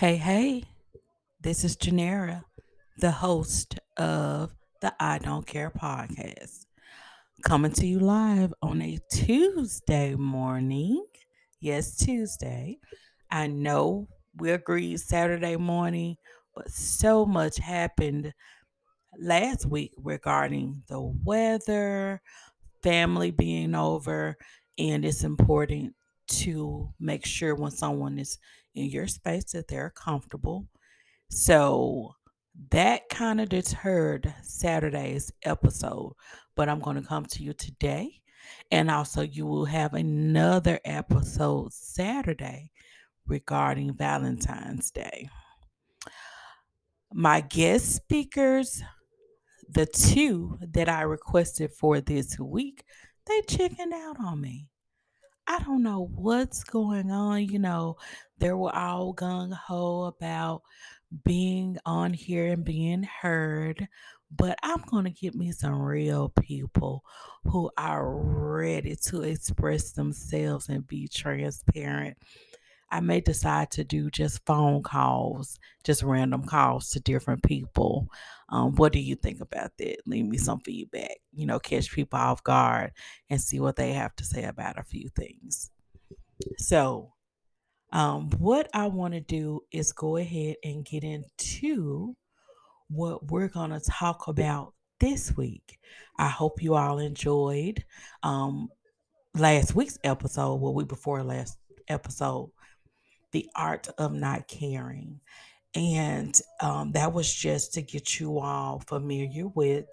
Hey, hey, this is Janera, the host of the I Don't Care podcast, coming to you live on a Tuesday morning. Yes, Tuesday. I know we agreed Saturday morning, but so much happened last week regarding the weather, family being over, and it's important to make sure when someone is in your space that they're comfortable. So that kind of deterred Saturday's episode, but I'm going to come to you today. And also, you will have another episode Saturday regarding Valentine's Day. My guest speakers, the two that I requested for this week, they chickened out on me. I don't know what's going on. You know, they were all gung ho about being on here and being heard, but I'm going to get me some real people who are ready to express themselves and be transparent. I may decide to do just phone calls, just random calls to different people. Um, what do you think about that? Leave me some feedback. You know, catch people off guard and see what they have to say about a few things. So, um, what I want to do is go ahead and get into what we're going to talk about this week. I hope you all enjoyed um, last week's episode, well, week before last episode, The Art of Not Caring. And um, that was just to get you all familiar with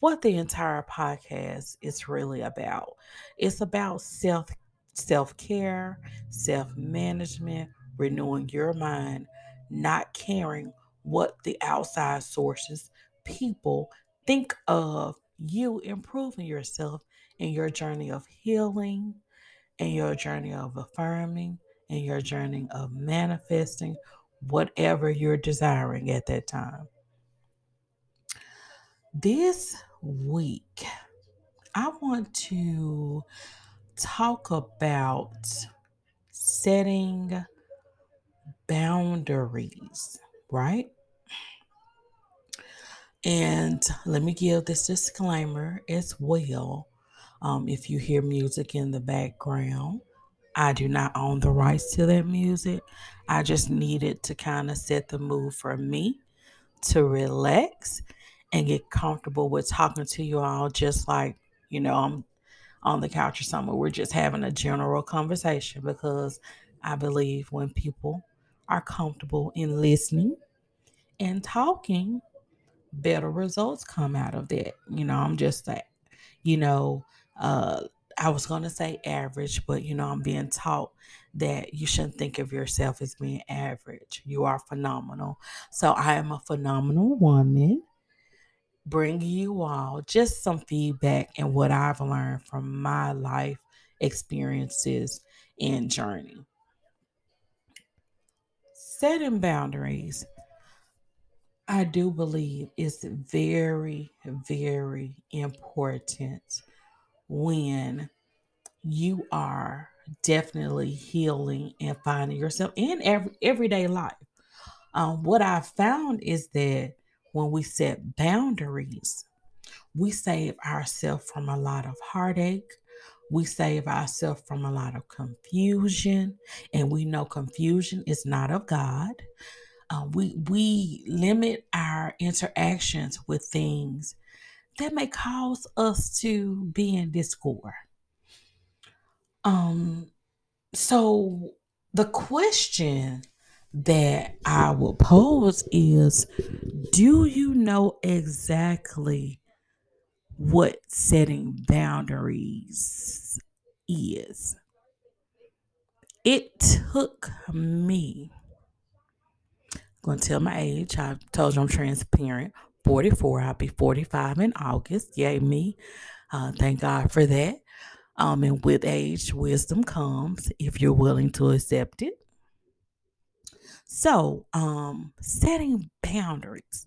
what the entire podcast is really about. It's about self self care, self management, renewing your mind, not caring what the outside sources, people think of you improving yourself in your journey of healing, in your journey of affirming, in your journey of manifesting whatever you're desiring at that time. This week, I want to talk about setting boundaries, right? And let me give this disclaimer as well. Um, if you hear music in the background, I do not own the rights to that music. I just needed to kind of set the mood for me to relax and get comfortable with talking to you all, just like, you know, I'm on the couch or somewhere. We're just having a general conversation because I believe when people are comfortable in listening and talking, better results come out of that. You know, I'm just that, you know, uh, I was going to say average, but you know, I'm being taught that you shouldn't think of yourself as being average. You are phenomenal. So I am a phenomenal woman bringing you all just some feedback and what I've learned from my life experiences and journey. Setting boundaries, I do believe, is very, very important when you are definitely healing and finding yourself in every everyday life. Um, what I've found is that when we set boundaries, we save ourselves from a lot of heartache. We save ourselves from a lot of confusion, and we know confusion is not of God. Uh, we we limit our interactions with things that may cause us to be in discord. Um, so the question that I will pose is Do you know exactly what setting boundaries is? It took me, I'm going to tell my age. I told you I'm transparent. 44. I'll be 45 in August. Yay, me. Uh, thank God for that. Um, and with age, wisdom comes if you're willing to accept it. So, um, setting boundaries.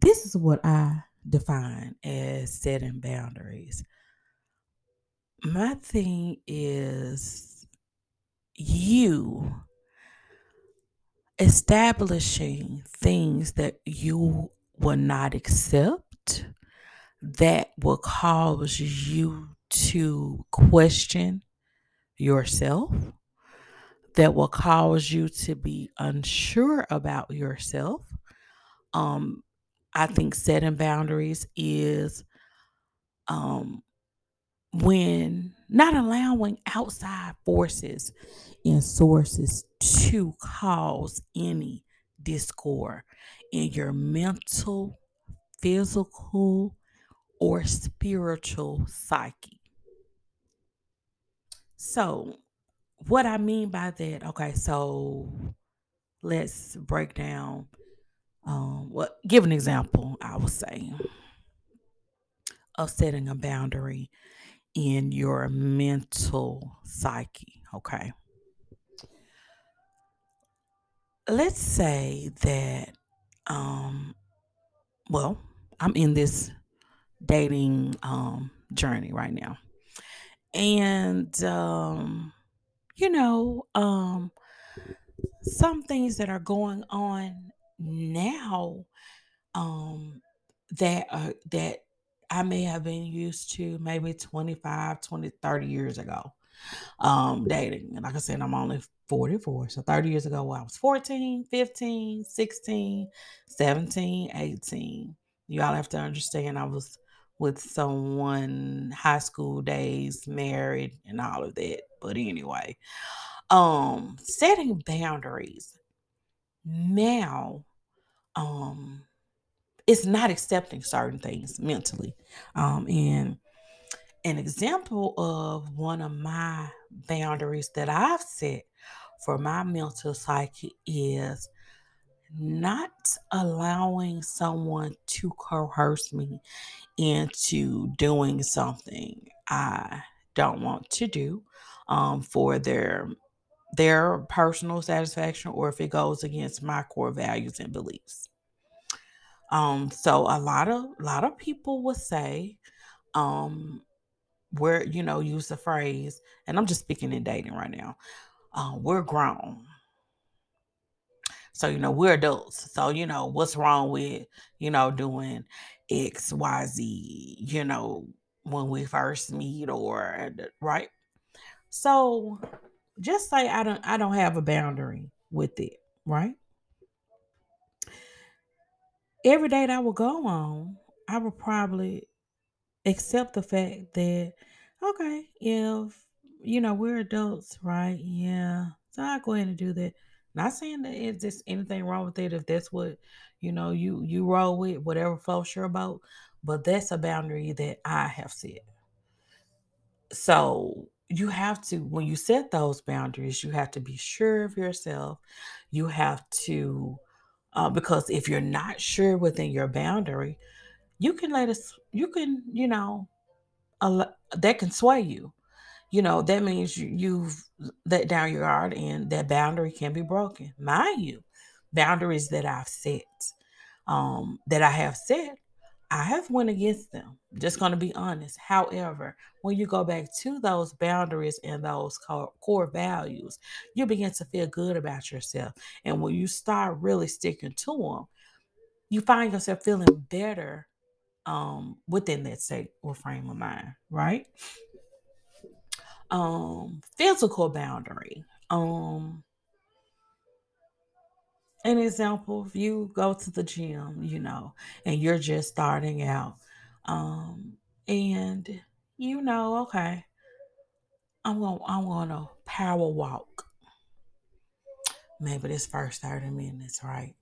This is what I define as setting boundaries. My thing is you establishing things that you will not accept that will cause you to question yourself, that will cause you to be unsure about yourself. Um, I think setting boundaries is um, when not allowing outside forces and sources to cause any discord in your mental, physical, or spiritual psyche. So, what I mean by that, okay, so let's break down um what give an example, I would say, of setting a boundary in your mental psyche, okay? Let's say that um well, I'm in this dating um journey right now. And um you know, um some things that are going on now um that uh that I may have been used to maybe 25, 20, 30 years ago um dating. And like I said, I'm only 44. So 30 years ago, I was 14, 15, 16, 17, 18. You all have to understand I was with someone high school days, married, and all of that. But anyway, um setting boundaries now um it's not accepting certain things mentally um and an example of one of my boundaries that i've set for my mental psyche is not allowing someone to coerce me into doing something i don't want to do um, for their their personal satisfaction or if it goes against my core values and beliefs. Um, so a lot of a lot of people would say, um, where you know, use the phrase, and I'm just speaking in dating right now. Uh, we're grown. So, you know, we're adults. So, you know, what's wrong with, you know, doing X, Y, Z, you know, when we first meet or right? So just say I don't I don't have a boundary with it, right? Every date I will go on, I would probably accept the fact that okay, if you know we're adults, right? Yeah. So I go ahead and do that. Not saying that it's just anything wrong with it if that's what you know you you roll with, whatever floats your boat. But that's a boundary that I have set. So you have to, when you set those boundaries, you have to be sure of yourself. You have to, uh, because if you're not sure within your boundary, you can let us, you can, you know, that can sway you. You know, that means you, you've let down your guard and that boundary can be broken. Mind you, boundaries that I've set, um, that I have set I have went against them. Just going to be honest. However, when you go back to those boundaries and those core values, you begin to feel good about yourself. And when you start really sticking to them, you find yourself feeling better um, within that state or frame of mind, right? Um, physical boundary. Um, an example, if you go to the gym, you know, and you're just starting out, um, and you know, okay, I'm gonna I'm gonna power walk maybe this first 30 minutes, right?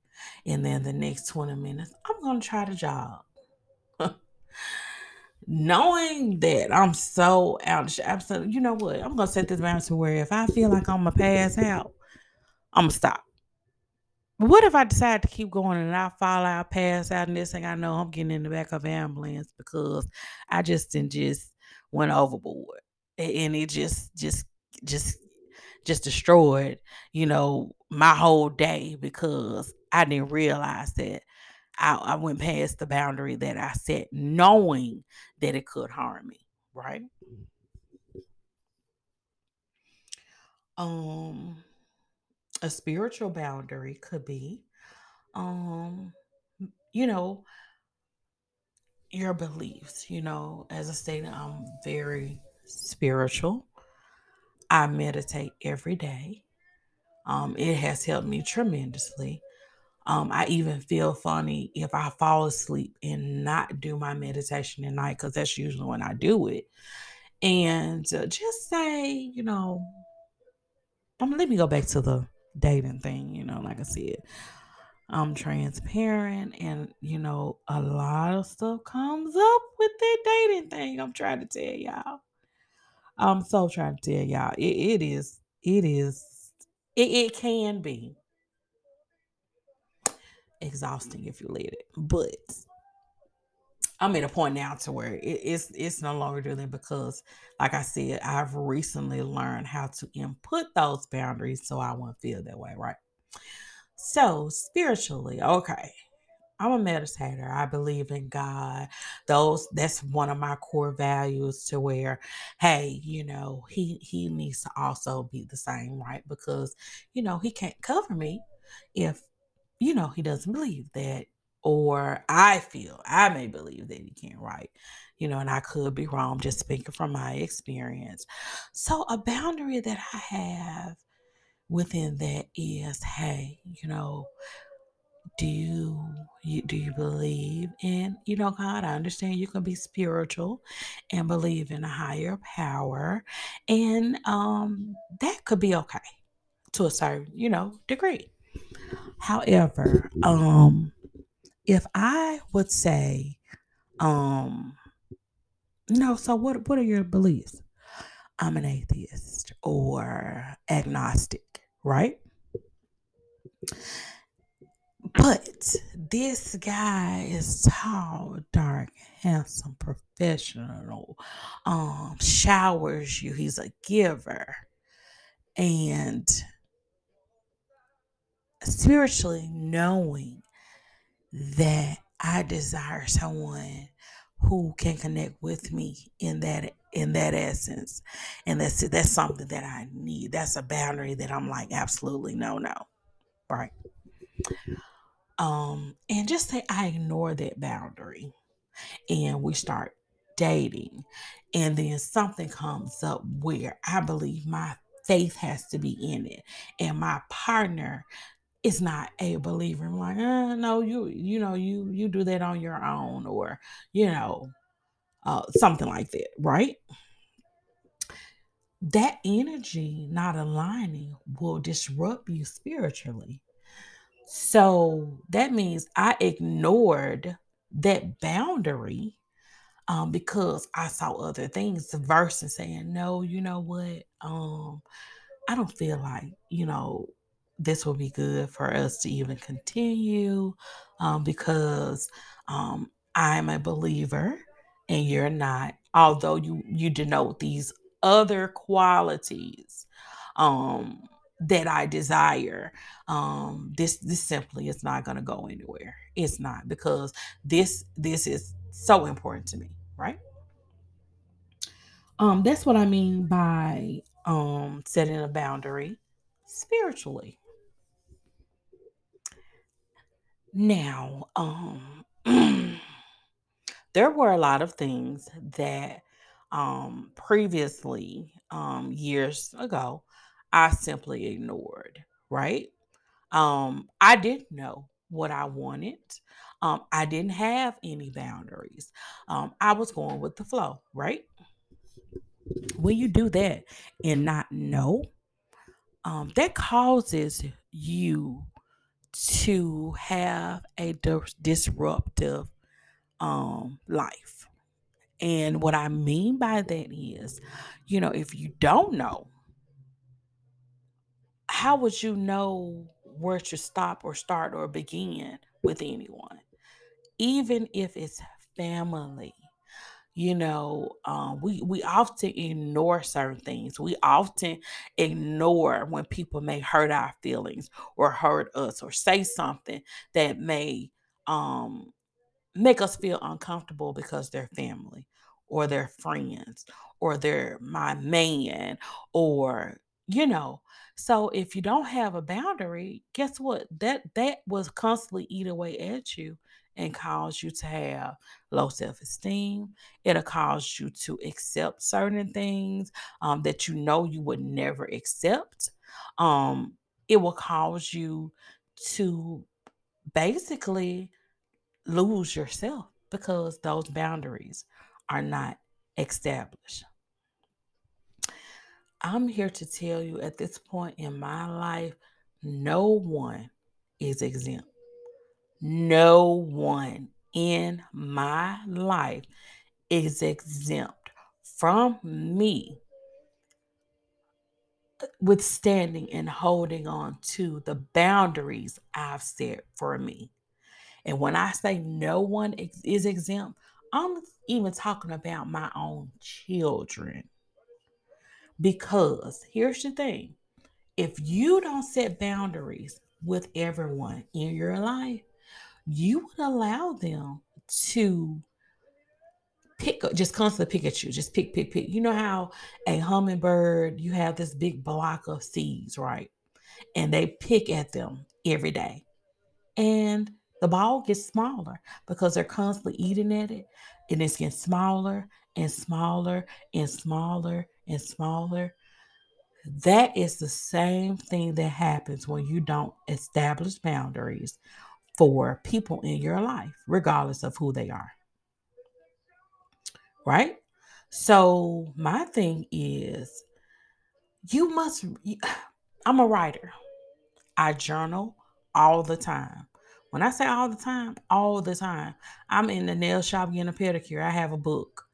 And then the next 20 minutes, I'm gonna try to jog. Knowing that I'm so out of shape, absolutely, you know what? I'm gonna set this boundary to where if I feel like I'm gonna pass out, I'm gonna stop. But what if I decide to keep going and I fall out, pass out, and this thing I know I'm getting in the back of an ambulance because I just and just went overboard. And it just just just just destroyed, you know, my whole day because I didn't realize that I, I went past the boundary that I set, knowing that it could harm me, right? Um, a spiritual boundary could be, um, you know, your beliefs. You know, as I stated, I'm very spiritual. I meditate every day. Um, it has helped me tremendously. Um, I even feel funny if I fall asleep and not do my meditation at night because that's usually when I do it. And uh, just say, you know, um, let me go back to the dating thing. You know, like I said, I'm transparent, and you know, a lot of stuff comes up with that dating thing. I'm trying to tell y'all. I'm so trying to tell y'all. It, it is. It is. It, it can be exhausting if you let it, but I'm at a point now to where it, it's it's no longer doing because, like I said, I've recently learned how to input those boundaries so I won't feel that way, right? So spiritually, okay. I'm a meditator. I believe in God. Those that's one of my core values to where, hey, you know, he he needs to also be the same, right? Because, you know, he can't cover me if, you know, he doesn't believe that. Or I feel I may believe that he can't, right, You know, and I could be wrong, just speaking from my experience. So a boundary that I have within that is, hey, you know, do you, you do you believe in you know god i understand you can be spiritual and believe in a higher power and um that could be okay to a certain you know degree however um if i would say um no so what what are your beliefs i'm an atheist or agnostic right But this guy is tall, dark, handsome, professional, um, showers you. He's a giver. And spiritually knowing that I desire someone who can connect with me in that in that essence. And that's that's something that I need. That's a boundary that I'm like, absolutely no, no. Right. Um, and just say I ignore that boundary and we start dating, and then something comes up where I believe my faith has to be in it, and my partner is not a believer. I'm like, uh, no, you, you know, you you do that on your own, or you know, uh, something like that, right? That energy not aligning will disrupt you spiritually. So that means I ignored that boundary um, because I saw other things versus saying, no, you know what? Um, I don't feel like, you know, this will be good for us to even continue um, because um, I'm a believer and you're not, although you you denote these other qualities um, that I desire. Um, this this simply is not going to go anywhere. It's not because this this is so important to me, right? Um, that's what I mean by um setting a boundary spiritually. Now, um there were a lot of things that um previously um years ago I simply ignored, right? Um I didn't know what I wanted. Um I didn't have any boundaries. Um I was going with the flow, right? When you do that and not know, um that causes you to have a dis- disruptive um life. And what I mean by that is, you know, if you don't know, how would you know where to stop or start or begin with anyone? Even if it's family, you know, um, we we often ignore certain things. We often ignore when people may hurt our feelings or hurt us or say something that may um make us feel uncomfortable because they're family or they're friends or they're my man or you know so if you don't have a boundary guess what that that was constantly eat away at you and cause you to have low self-esteem. It'll cause you to accept certain things um, that you know you would never accept. Um, it will cause you to basically lose yourself because those boundaries are not established. I'm here to tell you at this point in my life, no one is exempt. No one in my life is exempt from me withstanding and holding on to the boundaries I've set for me. And when I say no one is exempt, I'm even talking about my own children. Because here's the thing if you don't set boundaries with everyone in your life, you would allow them to pick just constantly pick at you just pick pick pick. You know how a hummingbird you have this big block of seeds right? And they pick at them every day. And the ball gets smaller because they're constantly eating at it and it's getting smaller and smaller and smaller and smaller. That is the same thing that happens when you don't establish boundaries for people in your life, regardless of who they are. Right? So, my thing is, you must, I'm a writer, I journal all the time. When I say all the time, all the time, I'm in the nail shop getting a pedicure. I have a book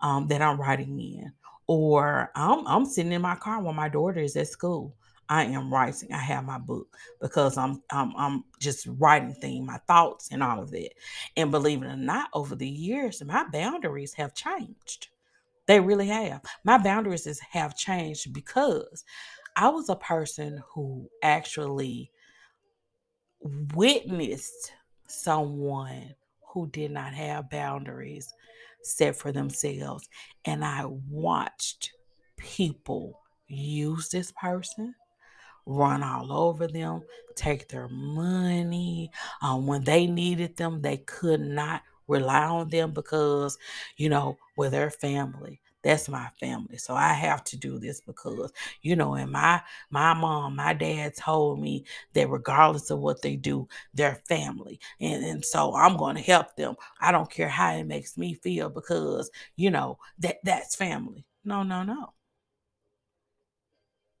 um, that I'm writing in, or I'm I'm sitting in my car while my daughter is at school. I am writing. I have my book because I'm I'm I'm just writing things, my thoughts and all of that. And believe it or not, over the years, my boundaries have changed. They really have. My boundaries is, have changed because I was a person who actually witnessed someone who did not have boundaries set for themselves. And I watched people use this person, run all over them, take their money. Um, when they needed them, they could not rely on them because, you know, with their family. That's my family. So I have to do this because, you know, and my my mom, my dad told me that regardless of what they do, they're family. And, and so I'm going to help them. I don't care how it makes me feel because, you know, that that's family. No, no, no.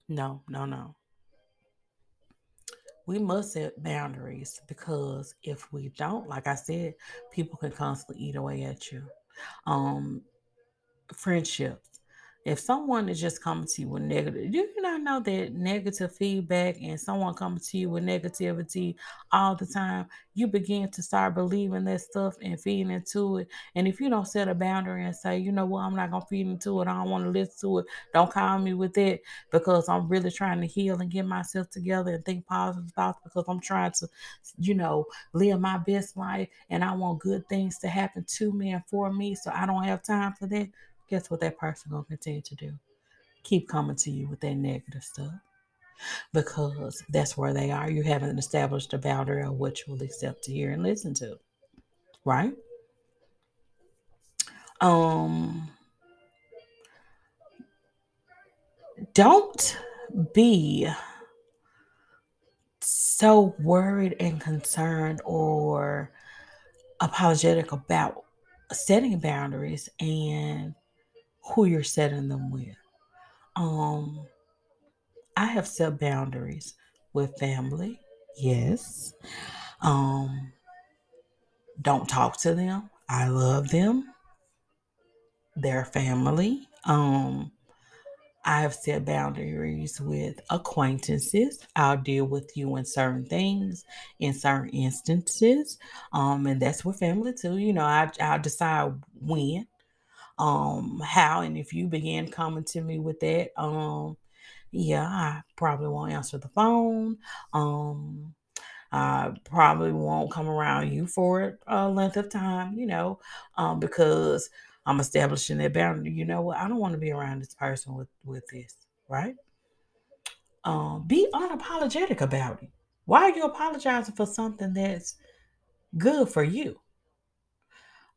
No, no, no. We must set boundaries because if we don't, like I said, people can constantly eat away at you. Um, friendships. If someone is just coming to you with negative, do you not know that negative feedback and someone coming to you with negativity all the time, you begin to start believing that stuff and feeding into it. And if you don't set a boundary and say, you know what, I'm not gonna feed into it, I don't want to listen to it, don't call me with it because I'm really trying to heal and get myself together and think positive thoughts because I'm trying to, you know, live my best life and I want good things to happen to me and for me. So I don't have time for that guess what that person gonna continue to do? Keep coming to you with that negative stuff because that's where they are. You haven't established a boundary of what you will accept to hear and listen to, right? Um, don't be so worried and concerned or apologetic about setting boundaries and who you're setting them with. Um, I have set boundaries with family. Yes. Um, don't talk to them. I love them. They're family. Um, I have set boundaries with acquaintances. I'll deal with you in certain things, in certain instances. Um, and that's with family too. You know, I I'll decide when um how and if you begin coming to me with that um yeah i probably won't answer the phone um i probably won't come around you for a length of time you know um because i'm establishing that boundary you know what i don't want to be around this person with with this right Um, be unapologetic about it. Why are you apologizing for something that's good for you?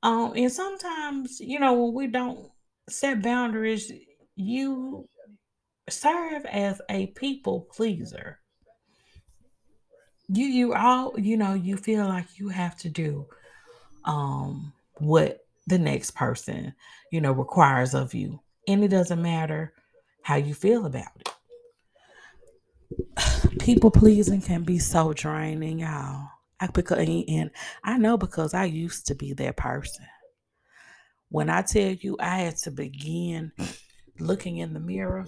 Um, and sometimes, you know, when we don't set boundaries, you serve as a people pleaser. You you all, you know, you feel like you have to do um what the next person, you know, requires of you. And it doesn't matter how you feel about it. People pleasing can be so draining, y'all. I because and I know because I used to be that person. When I tell you I had to begin looking in the mirror,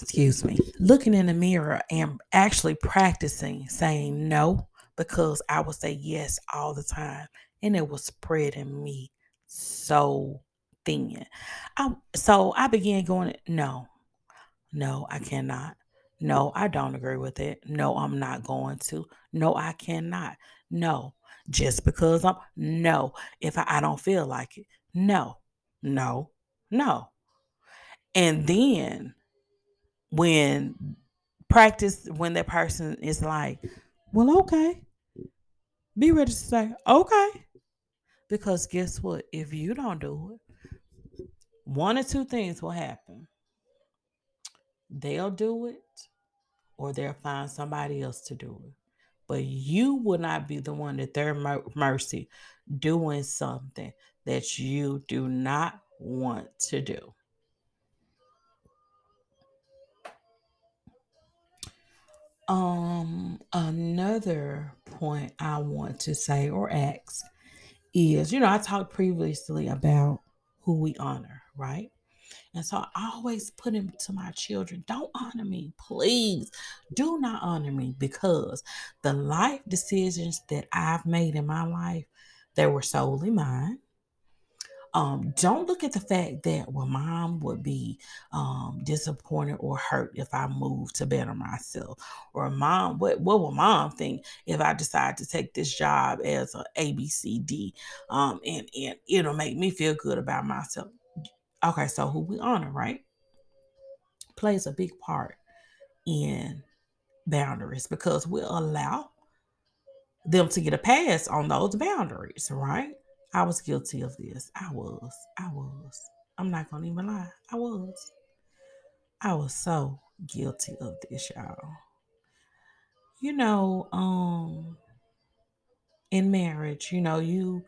excuse me, looking in the mirror and actually practicing saying no because I would say yes all the time and it was spreading me so thin. I, so I began going, no, no, I cannot. No, I don't agree with it. No, I'm not going to. No, I cannot. No, just because I'm, no, if I, I don't feel like it. No, no, no. And then when practice, when that person is like, well, okay, be ready to say, okay. Because guess what? If you don't do it, one or two things will happen. They'll do it or they'll find somebody else to do it. But you will not be the one at their mercy doing something that you do not want to do. Um, another point I want to say or ask is, you know, I talked previously about who we honor, right? And so I always put him to my children, don't honor me, please. Do not honor me because the life decisions that I've made in my life, they were solely mine. Um, don't look at the fact that well, mom would be um, disappointed or hurt if I move to better myself, or mom, what what will mom think if I decide to take this job as a ABCD, um, and and it'll make me feel good about myself. Okay, so who we honor, right, plays a big part in boundaries because we'll allow them to get a pass on those boundaries, right? I was guilty of this. I was. I was. I'm not gonna even lie. I was. I was so guilty of this, y'all. You know, um, in marriage, you know, you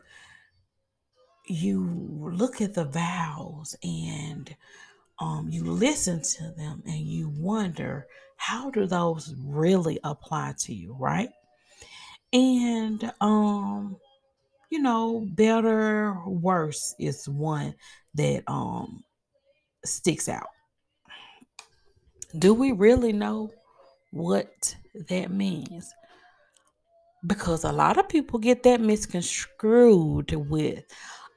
you look at the vows and um you listen to them and you wonder how do those really apply to you, right? And um you know, better, worse is one that um sticks out. Do we really know what that means? Because a lot of people get that misconstrued with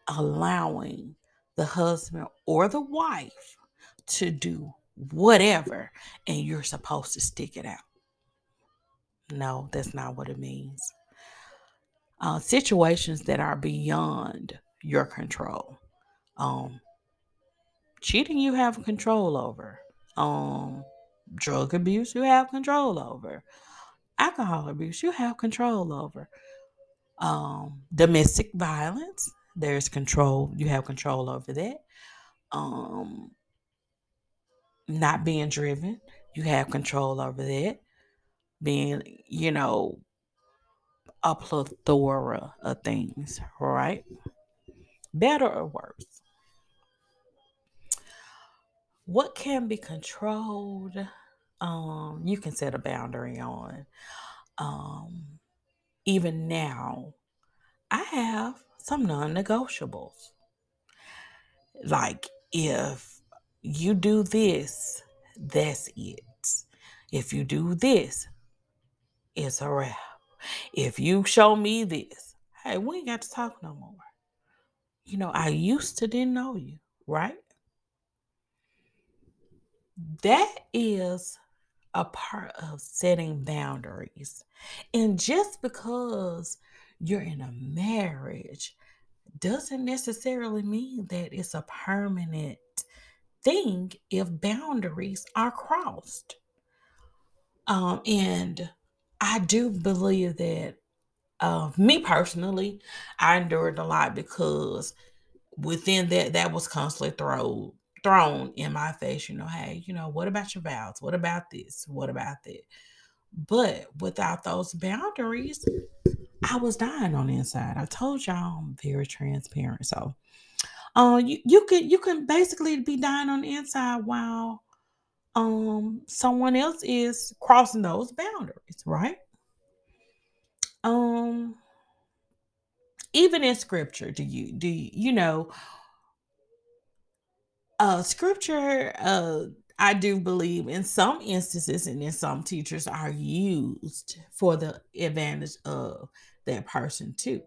allowing the husband or the wife to do whatever and you're supposed to stick it out. No, that's not what it means uh, situations that are beyond your control. Um, cheating, you have control over. Um, drug abuse, you have control over. Alcohol abuse, you have control over. Um, domestic violence, there's control. You have control over that. Um, not being driven, you have control over that. Being, you know, a plethora of things, right? Better or worse. What can be controlled? Um, you can set a boundary on. Um, even now, I have some non negotiables. Like, if you do this, that's it. If you do this, it's a wrap. If you show me this, hey, we ain't got to talk no more. You know, I used to didn't know you, right? That is a part of setting boundaries. And just because you're in a marriage doesn't necessarily mean that it's a permanent thing if boundaries are crossed. Um, and I do believe that uh, me personally, I endured a lot because within that, that was constantly thrown thrown in my face. You know, hey, you know, what about your vows? What about this? What about that? But without those boundaries, I was dying on the inside. I told y'all I'm very transparent. So uh you, you can you can basically be dying on the inside while um someone else is crossing those boundaries, right? Um even in scripture, do you do you, you know uh scripture uh I do believe in some instances and in some teachers are used for the advantage of that person too.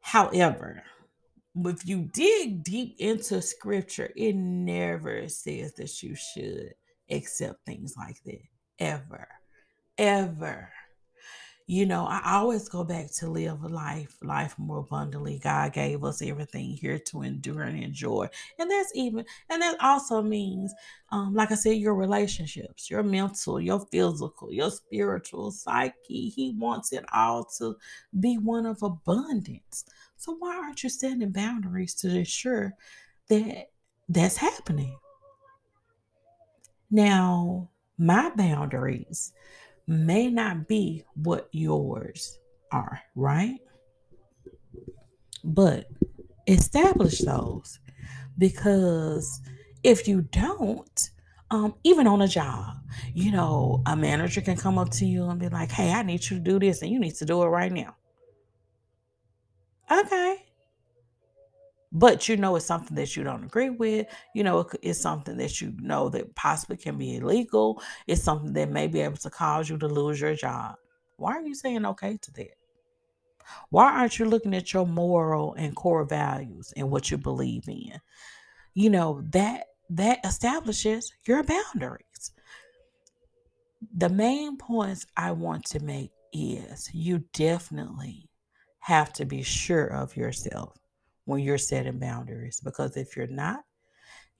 However, if you dig deep into scripture, it never says that you should accept things like that. Ever. Ever. You know, I always go back to live a life, life more abundantly. God gave us everything here to endure and enjoy. And that's even, and that also means, um, like I said, your relationships, your mental, your physical, your spiritual, psyche. He wants it all to be one of abundance. So why aren't you setting boundaries to ensure that that's happening? Now, my boundaries may not be what yours are, right? But establish those because if you don't, um, even on a job, you know, a manager can come up to you and be like, hey, I need you to do this and you need to do it right now. Okay. But you know it's something that you don't agree with. You know it's something that you know that possibly can be illegal. It's something that may be able to cause you to lose your job. Why are you saying okay to that? Why aren't you looking at your moral and core values and what you believe in? You know, that that establishes your boundaries. The main points I want to make is you definitely have to be sure of yourself when you're setting boundaries because if you're not,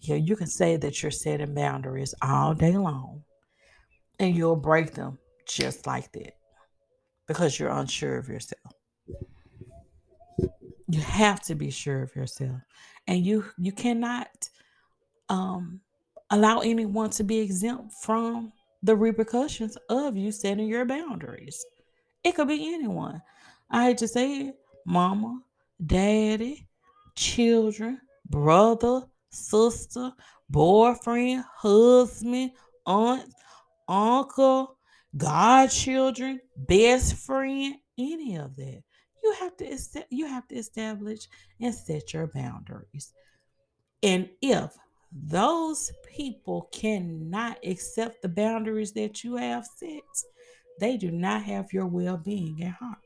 you, you can say that you're setting boundaries all day long and you'll break them just like that because you're unsure of yourself. You have to be sure of yourself. And you you cannot um allow anyone to be exempt from the repercussions of you setting your boundaries. It could be anyone. I hate to say it, mama, daddy, children, brother, sister, boyfriend, husband, aunt, uncle, godchildren, best friend, any of that. You have to you have to establish and set your boundaries. And if those people cannot accept the boundaries that you have set, they do not have your well-being at heart.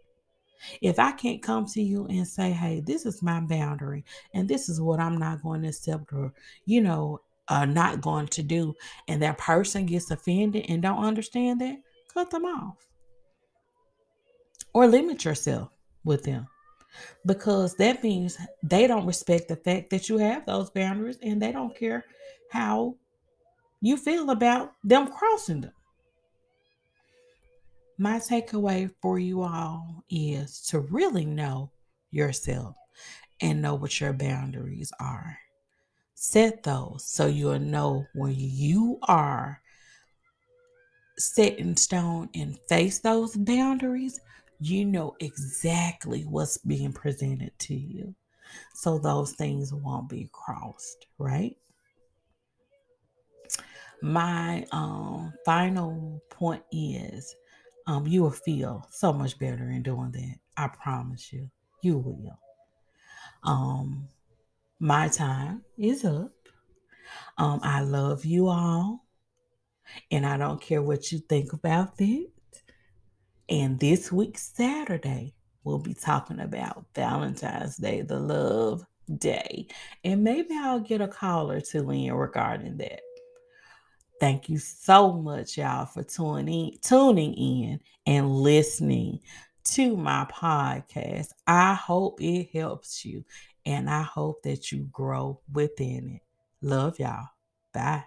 If I can't come to you and say, hey, this is my boundary and this is what I'm not going to accept or, you know, uh, not going to do, and that person gets offended and don't understand that, cut them off. Or limit yourself with them because that means they don't respect the fact that you have those boundaries and they don't care how you feel about them crossing them my takeaway for you all is to really know yourself and know what your boundaries are. Set those so you'll know when you are set in stone and face those boundaries, you know exactly what's being presented to you. So those things won't be crossed, right? My um, final point is um, you will feel so much better in doing that. I promise you, you will. Um, my time is up. Um, I love you all, and I don't care what you think about it. And this week, Saturday, we'll be talking about Valentine's Day, the love day. And maybe I'll get a call or two in regarding that. Thank you so much, y'all, for tuning tuning in and listening to my podcast. I hope it helps you and I hope that you grow within it. Love y'all. Bye.